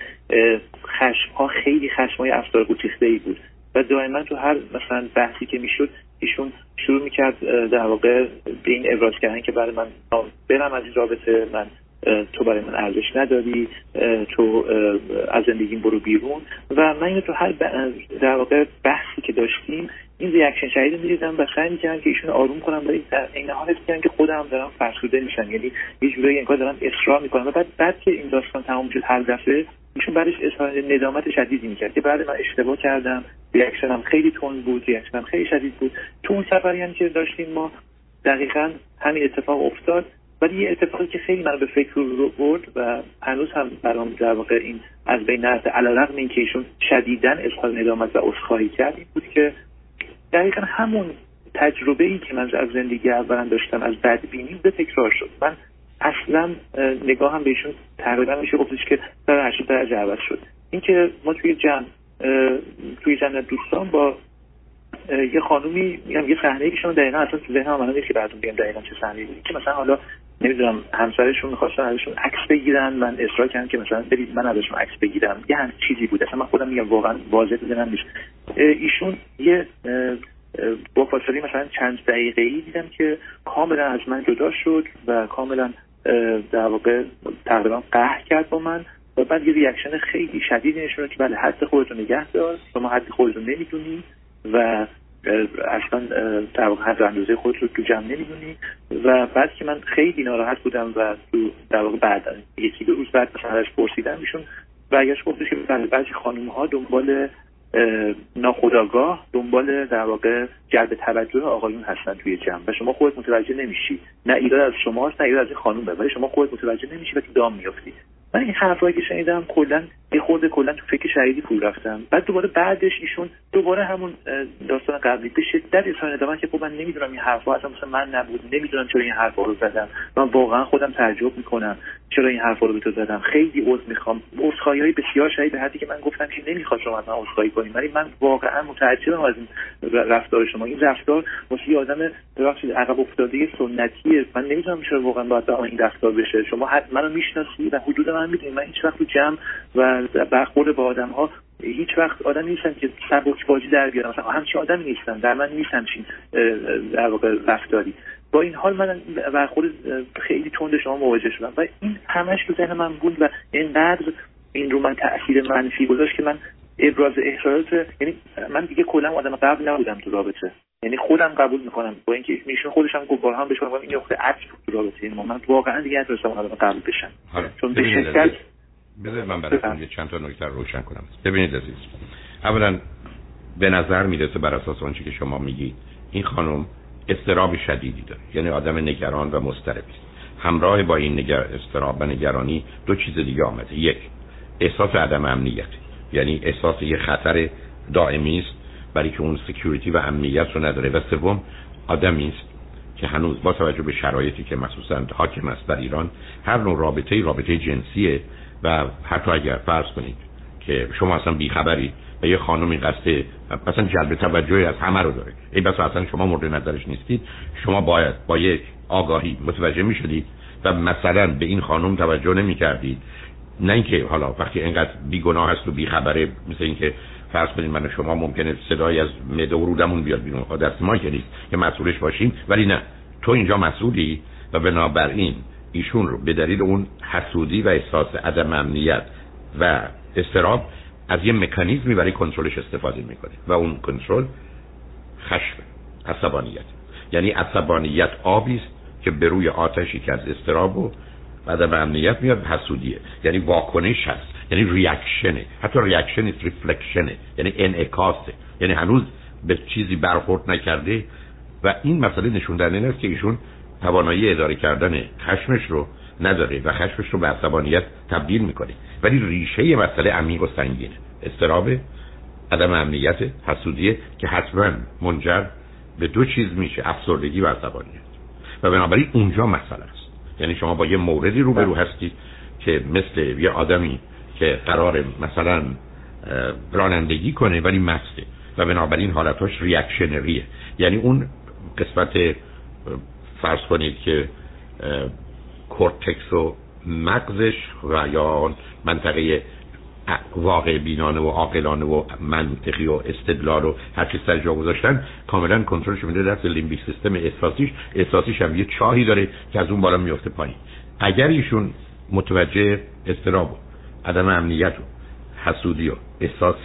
خشم ها خیلی خشم های افطار ای بود. و دائما تو هر مثلا بحثی که می‌شد ایشون شروع می‌کرد در واقع به این ابراز کردن که برای من برم از این رابطه من تو برای من ارزش نداری تو از زندگیم برو بیرون. و من اینو تو هر در واقع بحثی که داشتیم این ریاکشن شدید می‌دیدم و سعی می‌کردم که ایشون آروم کنم ولی در این حال که که خودم دارم فرسوده میشن یعنی یه جورایی انگار دارم اصرار می‌کنم. و بعد بعد که این داستان تمام شد هر دفعه ایشون بعدش اظهار ندامت شدیدی می‌کرد که بعد من اشتباه کردم. ریاکشنم خیلی تند بود ریاکشنم خیلی شدید بود. تو اون سفری هم که داشتیم ما دقیقا همین اتفاق افتاد. ولی یه اتفاقی که خیلی من به فکر رو برد و هنوز هم برام در واقع این از بین نرفته علیرغم اینکه ایشون شدیدا اظهار ندامت و عذرخواهی کرد این بود که دقیقا همون تجربه ای که من از زندگی اولا داشتم از بدبینی به تکرار شد. من اصلا نگاه هم بهشون تقریبا میشه گفتش که در 80 درجه عوض شد. اینکه ما توی جمع توی جمع دوستان با یه خانومی میگم یه صحنه که شما دقیقا اصلا تو ذهنم الان که بعدون بگم دقیقا چه صحنه که مثلا حالا نمی‌دونم همسرشون می‌خواستن ازشون عکس بگیرن من اصرار کردم که مثلا برید من ازشون عکس بگیرم. یه هم چیزی بود. اصلا من خودم میگم واقعا واضح بزنم نیست. ایشون یه با فاصله مثلا چند دقیقه ای دیدم که کاملا از من جدا شد و کاملا در واقع تقریبا قهر کرد با من. و بعد یه ریاکشن خیلی شدید نشون که بله حد خودتون نگه دار شما حد خودتون نمی‌دونی و اصلا در واقع حد اندازه خود رو تو جمع نمی‌دونی و بعد که من خیلی ناراحت بودم و تو در واقع بعد یکی دو روز بعد مثلا ازش پرسیدم ایشون برگشت گفتش که بله بعضی خانم ها دنبال ناخداگاه دنبال در واقع جلب توجه آقایون هستن توی جمع و شما خودت متوجه نمیشی. نه ایراد از شماست نه ایراد از خانومه ولی شما خودت متوجه نمیشی و تو دام میافتی. من این حرفایی که شنیدم کلا یه خورده کلا تو فکر شهیدی پول رفتم. بعد دوباره بعدش ایشون دوباره همون داستان قبلی به شدت اصلا ادامه که خب من نمی‌دونم این حرفا اصلا مثلا من نبود نمی‌دونم چرا این حرفا رو زدم. من واقعا خودم تعجب می‌کنم. چرا این حرفا رو به تو زدم؟ خیلی عذر می‌خوام. عذرخواهی های بسیار شدید به حدی که من گفتم که نمی‌خواد شما از من عذرخواهی کنیم ولی من واقعا متعجبم از این رفتار شما. این رفتار واسه آدم ببخشید عقب افتاده سنتیه. من نمی‌دونم چرا واقعا باید این رفتار بشه. شما منو می‌شناسی و حدود من می‌دونی من هیچ وقت تو جمع و برخورد با آدم ها هیچ وقت آدم نیستن که سبک بازی در بیارم. مثلا همچین آدمی نیستن در من نیست همچین در واقع رفتاری. با این حال من برخورد خیلی تند شما مواجه شدم. و این همش تو ذهن من بود و اینقدر این رو من تاثیر منفی گذاشت که من ابراز احساسات یعنی من دیگه کلا آدم قبل نبودم تو رابطه. یعنی خودم قبول می‌کنم. با اینکه ایشون خودش هم گفت هم بهش این نقطه عطف تو رابطه. این من واقعا دیگه نتونستم آدم قبول بشم. چون به شدت بذارید من براتون یه چند تا نکته روشن کنم. ببینید عزیز اولا به نظر می‌رسه بر اساس آنچه که شما میگید این خانم استراب شدیدی داره. یعنی آدم نگران و مضطربی. است همراه با این نگر استراب و نگرانی دو چیز دیگه آمده. یک احساس عدم امنیت. یعنی احساس یه خطر دائمی است برای که اون سکیوریتی و امنیت رو نداره. و سوم آدمی است که هنوز با توجه به شرایطی که مخصوصا حاکم است در ایران هر نوع رابطه رابطه جنسیه و حتی اگر فرض کنید که شما اصلا بیخبری و یه خانمی قصد مثلا جلب توجه از همه رو داره. ای بس اصلا شما مورد نظرش نیستید. شما باید با یک آگاهی متوجه می شدید و مثلا به این خانم توجه نمی کردید نه اینکه حالا وقتی اینقدر بیگناه هست و بیخبره مثل اینکه فرض کنید من و شما ممکنه صدای از مده و رودمون بیاد بیرون. دست ما که نیست. که مسئولش باشیم. ولی نه. تو اینجا مسئولی و بنابراین ایشون رو به دلیل اون حسودی و احساس عدم امنیت و اضطراب از یه مکانیزمی برای کنترلش استفاده می‌کنه و اون کنترل خشم عصبانیت. یعنی عصبانیت آبی است که به روی آتشی که از اضطراب و عدم امنیت میاد حسودیه. یعنی واکنش هست. یعنی reaction ه. حتی reaction است reflection ه. یعنی انعکاسه. یعنی هنوز به چیزی برخورد نکرده و این مسئله نشون دهنده است که ایشون توانایی اداره کردن خشمش رو نداره و خشمش رو به عصبانیت تبدیل می‌کنه. ولی ریشه مسئله عمیق و سنگینه استراب عدم امنیت حسودیه که حتما منجر به دو چیز میشه افسردگی و عصبانیت. و بنابراین اونجا مسئله است. یعنی شما با یه موردی روبرو هستید که مثل یه آدمی که قرار مثلا رانندگی کنه ولی مسته و بنابراین حالتاش reactionary ه یعنی اون قسمت فرض کنید که کورتکس و مغزش و یا منطقه واقع بینانه و عاقلانه و منطقی و استدلال و هر چیز سر جا گذاشتن کاملا کنترلش میده دست limbic system احساسیش. احساسیش هم یه چاهی داره که از اون بالا میفته پایین. اگر ایشون متوجه استراب و عدم امنیت و حسودی و احساس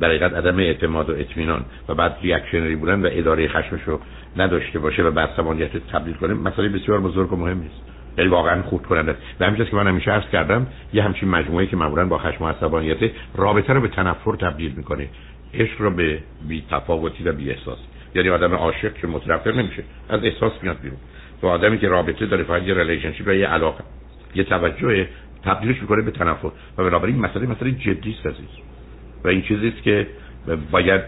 در حقیقت عدم اعتماد و اطمینان و بعد ریاکشنری بودن و اداره خشمش رو نداشته باشه و به عصبانیت تبدیل کنه مسئله بسیار بزرگ و مهم است یعنی واقعا خود کننده. و همین که من همیشه عرض کردم یه همچین مجموعه که معمولا با خشم و عصبانیت رابطه رو به تنفر تبدیل می‌کنه. عشق رو به بی تفاوتی و بی احساس. یعنی آدم عاشق که متنفر نمیشه از احساس میاد بیرون. و آدمی که رابطه داره فقط یه relationship و یه علاقه یه توجه تبدیلش می‌کنه به تنفر. و بنابراین مسئله مسئله جدی است و این چیزی است که باید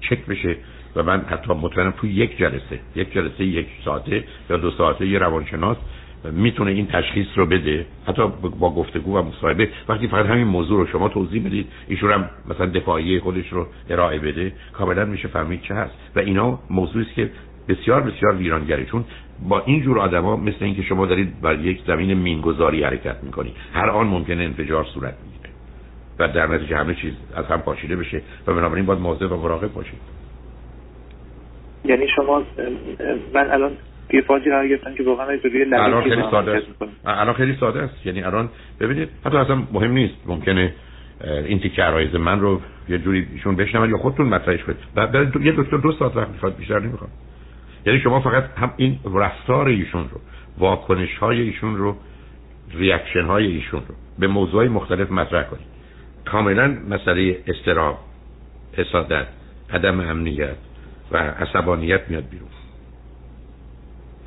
چک بشه. و من حتی مطمئنم تو یک جلسه یک جلسه یک ساعته یا دو ساعته یه روانشناس می‌تونه این تشخیص رو بده. حتی با گفتگو و مصاحبه وقتی فقط همین موضوع رو شما توضیح بدید ایشون هم مثلا دفاعی خودش رو ارائه بده کاملا میشه فهمید چه هست. و اینا موضوعی است که بسیار بسیار ویرانگره چون با این جور آدما مثل اینکه شما دارید بر یک زمین مینگذاری حرکت می‌کنید هر آن ممکنه انفجار صورت می‌گیره و در نتیجه همه چیز از هم پاشیده بشه و بنابراین باید مواظب و مراقب باشید. یعنی شما من الان یه فازی قرار گرفتن که واقعا از روی الان خیلی ساده است. الان خیلی ساده است. یعنی الان ببینید حتی اصلا مهم نیست ممکنه این تیکه عرایز من رو یه جوری ایشون بشنون یا خودتون مطرحش کنید. بعد یه دکتر دو ساعت وقت می‌خواد بیشتر نمی‌خواد. یعنی شما فقط هم این رفتار ایشون رو واکنش های ایشون رو ریاکشن های ایشون رو به موضوع مختلف مطرح کنید. کاملا مسئله استراب حسادت عدم امنیت و عصبانیت میاد بیرون.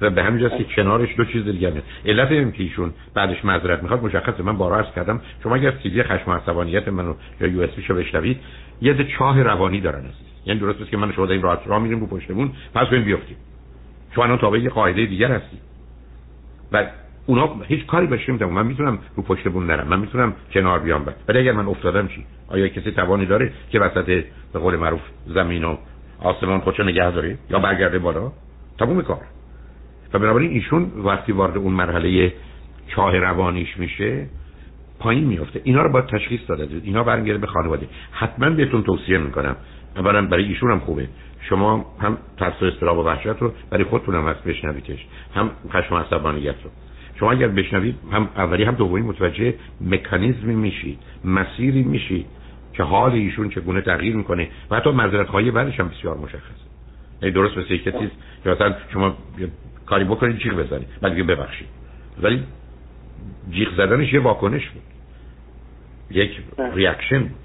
و به همین که کنارش دو چیز دیگه میاد علت این که ایشون بعدش معذرت می‌خواد مشخصه. من بارا عرض کردم. شما اگر سیدی خشم عصبانیت منو یا یو اس شو بشنوید یه چاه روانی دارن عزیز. یعنی درست است که من شما این راحت راه میریم رو پشتمون پس کنیم بیافتیم شما الان تابع یه قاعده دیگر هستی. و اونا هیچ کاری بهش نمی‌دونم من می‌تونم رو پشت بون نرم. من می‌تونم کنار بیام ولی اگر من افتادم چی؟ آیا کسی توانی داره که وسط به قول معروف زمین و آسمان خودشو نگه داره یا برگرده بالا؟ تموم کار. و بنابراین ایشون وقتی وارد اون مرحله چاه روانیش میشه پایین میفته اینا رو باید تشخیص داده. اینا برمیگرده به خانواده. حتما بهتون توصیه می‌کنم. اولا برای ایشون هم خوبه. شما هم ترس و استراب و وحشت رو برای خودتون هم هست بشنویدش هم خشم عصبانیت رو. شما اگر بشنوید هم اولی هم دومی متوجه مکانیزمی میشید مسیری میشید که حال ایشون چگونه تغییر می‌کنه. و حتی معذرت خواهی بعدش هم بسیار مشخصه. یعنی درست مثل کسی که مثلا شما کاری بکنید جیغ بزنید بعد دیگه ببخشید. ولی جیغ زدنش یه واکنش بود. یک ریاکشن بود.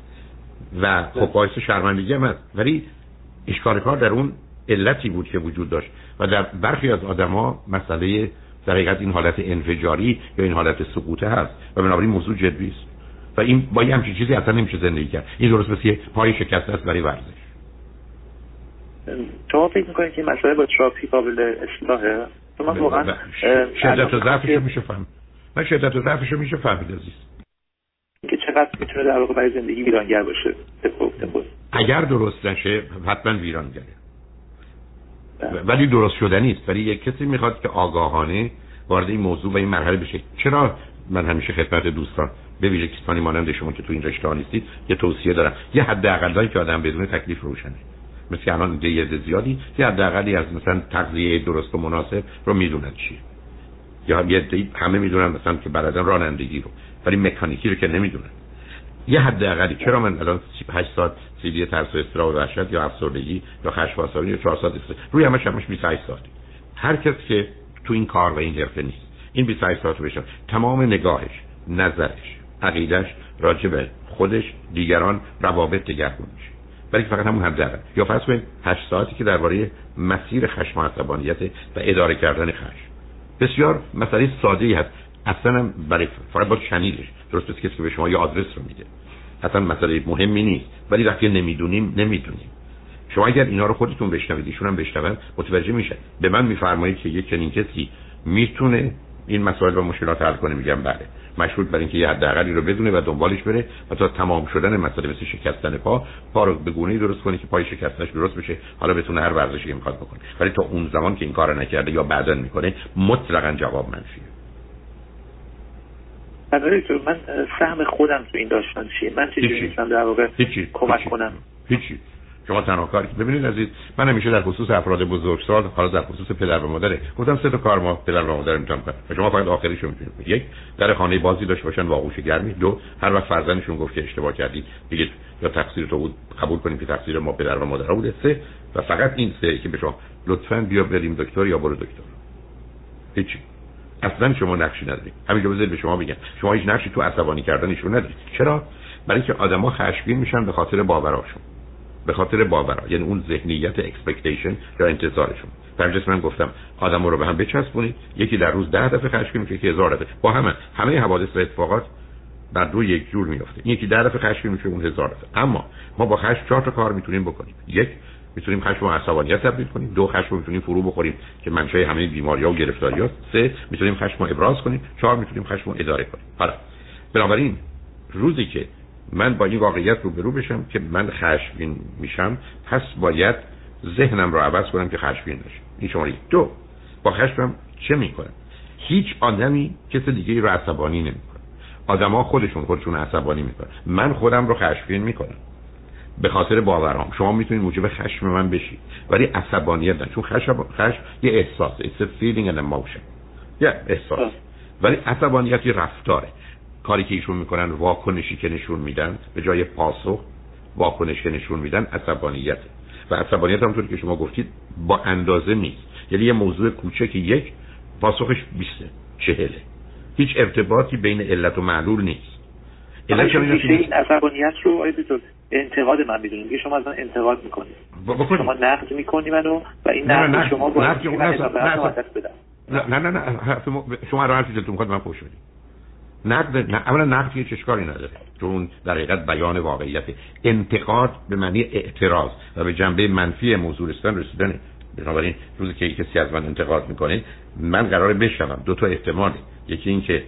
و خب باعث شرمندگی هم هست. ولی اشکال کار در اون علتی بود که وجود داشت. و در برخی از آدما مسئله در حقیقت این حالت انفجاری یا این حالت سقوطه هست. و بنابراین موضوع جدی است. و این با یه همچین چیزی اصلا نمیشه زندگی کرد. این درست مثل پای شکسته است برای ورزش. شما فکر می‌کنید که مسئله با تراپی قابل اصلاحه؟ شما واقعا شدت و ضعفش میشه فهم من شدت و ضعفش میشه فهمید عزیز. که چقدر می‌تونه در واقع برای زندگی ویرانگر باشه. اگر درست نشه حتما ویرانگره. ولی درست شدنی است ولی یک کسی می‌خواد که آگاهانه وارد این موضوع و این مرحله بشه. چرا من همیشه خدمت دوستان به ویژه کسانی مانند شما که تو این رشته نیستید یه توصیه دارم. یه حد اقلایی که آدم بدون تکلیف روشنه. مثل الان یه زیادی یه حد اقلی از مثلا تغذیه درست و مناسب رو می‌دونن چیه یا یه همه می‌دونن مثلا که بعدا رانندگی رو ولی مکانیکی رو که نمی‌دونن. یه حد اقلی چرا من الان 8 ساعت سیدی ترس و استرا و وحشت یا افسردگی یا و یا 4 ساعت روی همش همش 28 ساعت هر کس که تو این کار و این حرفه نیست این 28 ساعت بشه تمام نگاهش نظرش عقیدش راجع به خودش دیگران روابط دگرگون میشه ولی فقط همون حد یا فرض کنید 8 ساعتی که درباره مسیر خشم و عصبانیت و اداره کردن خشم. بسیار مسئله ساده ای هست. اصلا برای فقط با شنیدش. درست کسی که به شما یه آدرس رو میده. اصلا مسئله مهمی نیست. ولی وقتی نمی‌دونیم نمی‌دونیم شما اگر اینا رو خودتون بشنوید ایشون هم بشنون متوجه میشه. به من میفرمایید که یک چنین کسی می‌تونه این مسائل و مشکلات حل کنه. میگم بله. مشروط بر اینکه یه حداقلی رو بدونه و دنبالش بره و تا تمام شدن مسئله مثل شکستن پا پا رو به گونه‌ای درست کنه که پای شکستنش درست بشه. حالا بتونه هر ورزشی می‌خواد بکنه. ولی تا اون زمان که این کارو نکرده یا بعدا می‌کنه مطلقا جواب منفیه. من سهم خودم تو این داستان چیه؟ من چجوری می‌تونم در واقع کمک کنم؟ هیچی. شما تنها کاری ببینید عزیز من همیشه در خصوص افراد بزرگسال حالا در خصوص پدر و مادره گفتم سه تا کار ما پدر و مادر می‌تونم کنم. و شما فقط آخریشو می‌تونید یک در خانه بازی داشته باشن با آغوش گرمی. دو هر وقت فرزندشون گفت که اشتباه کردی بگید یا تقصیر تو بود قبول کنیم که تقصیر ما پدر و مادر بوده. سه و فقط این سه که به شما لطفا بیا بریم دکتر یا برو دکتر. هیچی. اصلا شما نقشی ندارید. همینجا بذارید به شما بگم. شما هیچ نقشی تو عصبانی کردنشون ندارید. چرا؟ برای اینکه آدما خشمگین میشن به خاطر باوراشون به خاطر باورا یعنی اون ذهنیت expectation یا انتظارشون. همینجاست من گفتم آدم رو به هم بچسبونید. یکی در روز ده دفعه خشمگین میشه یکی هزار دفعه. با همه همه حوادث و اتفاقات بر دو یک جور میفته یکی ده دفعه خشمگین میشه اون هزار دفعه. اما ما با خشم چهار تا کار می‌تونیم بکنیم. یک می‌تونیم خشم و عصبانیت تبدیل کنیم. دو خشم رو می‌تونیم فرو بخوریم که منشأ همه بیماری ها و گرفتاری ها سه می‌تونیم خشم رو ابراز کنیم. چهار می‌تونیم خشم رو اداره کنیم. حالا بنابراین روزی که من با این واقعیت روبرو بشم که من خشمگین میشم. پس باید ذهنم رو عوض کنم که خشمگین نشم. این شماره دو. با خشمم چه می‌کنم؟ هیچ آدمی کس دیگه رو عصبانی نمی‌کنه. آدما خودشون خودشون عصبانی می‌کنن. من خودم رو خشمگین می‌کنم. به خاطر باورام. شما می‌تونید موجب خشم من بشید. ولی عصبانیت نه چون خشم خشم یه احساس. It's a feeling and emotion. یه احساس. ولی عصبانیت یه رفتاره. کاری که ایشون می‌کنن واکنشی که نشون میدن به جای پاسخ واکنش که نشون میدن عصبانیت. و عصبانیت همونطور که شما گفتید با اندازه نیست. یعنی یه موضوع کوچک یک پاسخش 20 چهله هیچ ارتباطی بین علت و معلول نیست. این عصبانیت رو انتقاد من می‌دونیم. که شما از من انتقاد می‌کنید. شما نقد می‌کنی منو و این نقد شما با نه نه نه شما رو حرفی می‌خواد من پوش نقد اولا نقد هیچ اشکالی نداره. چون در حقیقت بیان واقعیت انتقاد به معنی اعتراض و به جنبه منفی موضوع رسیدن رسیدن. بنابراین روزی که کسی از من انتقاد می‌کنه من قراره بشنوم. دو تا احتمالی یکی این که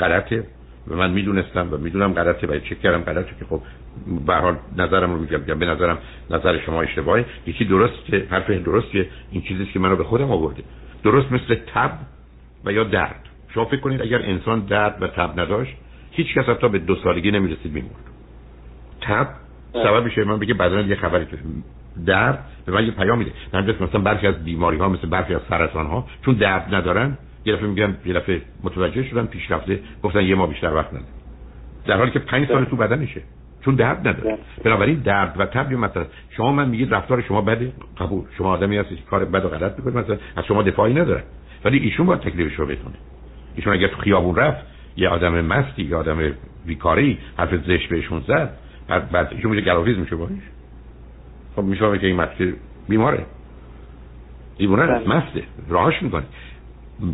غلطه و من می‌دونستم و می‌دونم غلطه و چک کردم غلطه که خب به حال نظرم رو میگم. به نظرم نظر شما اشتباهه. یکی درست که حرف درسته این چیزی که منو به خودم آورده. درست مثل تب و یا درد. شما فکر کنید اگر انسان درد و تب نداشت هیچ کس حتی به دو سالگی نمی‌رسید میمرد. تب سببش من بگه بدن یه خبری تو درد به من یه پیام میده. مثلا برخی از بیماری ها مثل برخی از سرطان ها چون درد ندارن یه دفعه میگن یه دفعه متوجه شدن پیشرفته گفتن یه ما بیشتر وقت نده در حالی که پنج سال تو بدنشه چون درد نداره. بنابراین درد و تب مثلا شما من میگید رفتار شما بده قبول. شما آدمی هستید کار بد و غلط می‌کنید مثلا از شما دفاعی نداره ولی ایشون باید تکلیفش رو بتونه. ایشون اگر تو خیابون رفت یه آدم مستی یه آدم بیکاری حرف زشت بهشون زد. بعد بعد ایشون میشه گلاویز میشه باش. خب میشه که این مستی بیماره. دیوونه بله. مسته. راهش می‌کنه.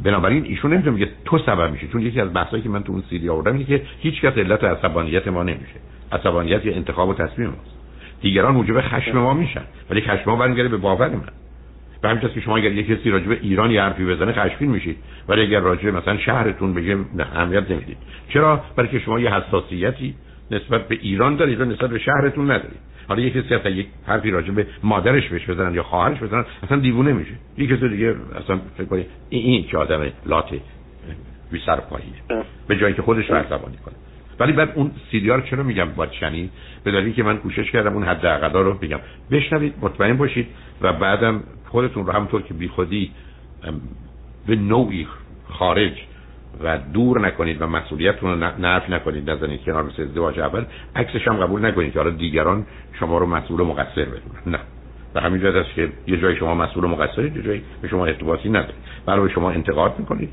بنابراین ایشون نمی‌تونه میگه تو سبب میشه. چون یکی از بحثایی که من تو اون سیدی آوردم اینه که هیچ کس علت عصبانیت ما نمیشه. عصبانیت یه انتخاب و تصمیم ماست. دیگران موجب خشم ما میشن. ولی خشم ما برمیگره به باور من. به همین که شما اگر یه کسی راجع به ایران یه حرفی بزنه خشمگین میشید. ولی اگر راجع مثلا شهرتون بگه اهمیت نمی‌دید. چرا؟ برای که شما یه حساسیتی نسبت به ایران دارید و نسبت به شهرتون ندارید. حالا یه کسی اصلا یک حرفی راجع به مادرش بهش بزنن یا خواهرش بزنن اصلا دیوونه میشه. یه کسی دیگه اصلا فکر کنید این, این که آدم لاته بی سر پاییه. به جایی که خودش رو کنه. ولی بعد اون سیدی رو چرا میگم باید شنید؟ به دلیلی که من کوشش کردم اون حد اقلا رو بگم. بشنوید مطمئن باشید و بعدم خودتون رو همونطور که بیخودی به نوعی خارج و دور نکنید و مسئولیتتون رو نفی نکنید نزنید کنار مثل ازدواج اول. عکسش هم قبول نکنید که حالا دیگران شما رو مسئول و مقصر بدونن. نه. و همین است که یه جای شما مسئول و مقصرید یه جایی به شما ارتباطی ندارید. برای شما انتقاد می‌کنید.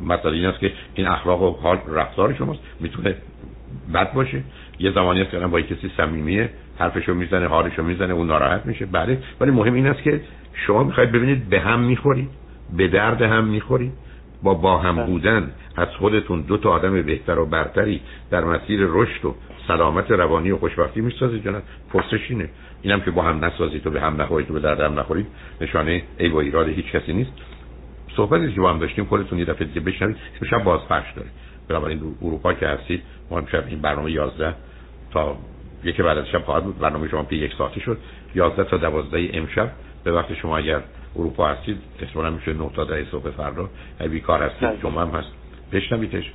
مثلا این است که این اخلاق و حال رفتار شماست. می‌تونه بد باشه. یه زمانی است که با کسی صمیمیه حرفشو می‌زنه حالشو می‌زنه اون ناراحت میشه. بله ولی مهم این است که شما می‌خواید ببینید به هم می‌خورید به درد هم می‌خورید. با با هم بله. بودن از خودتون دو تا آدم بهتر و برتری در مسیر رشد و سلامت روانی و خوشبختی می‌سازید. جناب پرسش اینه. اینم که با هم نسازید و به هم نخورید و به درد هم نخورید نشانه ای و ایراد هیچ کسی نیست. صحبتی که با هم داشتیم خودتون یه دفعه دیگه بشنوید شب بازپخش داره. بنابراین اروپا که هستید ما امشب این برنامه 11 تا یکی بعد از شب خواهد بود. برنامه شما پی یک ساعتی شد. 11 تا 12 امشب. به وقت شما اگر اروپا هستید احتمالاً میشه 9 تا 10 صبح فردا. اگه بیکار هستید بله. جمعه هم هست. بشنویدش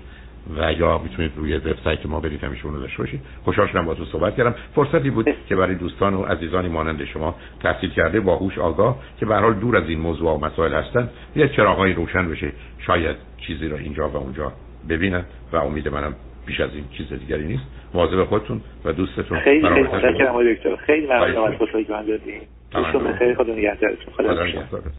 و یا می‌تونید روی وبسایت ما برید همیشه اونو داشته باشید. خوشحال شدم با تو صحبت کردم. فرصتی بود که برای دوستان و عزیزانی مانند شما تحصیل کرده باهوش آگاه که به حال دور از این موضوع و مسائل هستن یه چراغای روشن بشه. شاید چیزی را اینجا و اونجا ببینن و امید منم بیش از این چیز دیگری نیست. مواظب خودتون و دوستتون. خیلی خیلی متشکرم دکتر. خیلی ممنونم از فرصتی که من دادید خیلی خدا نگهدارتون خدا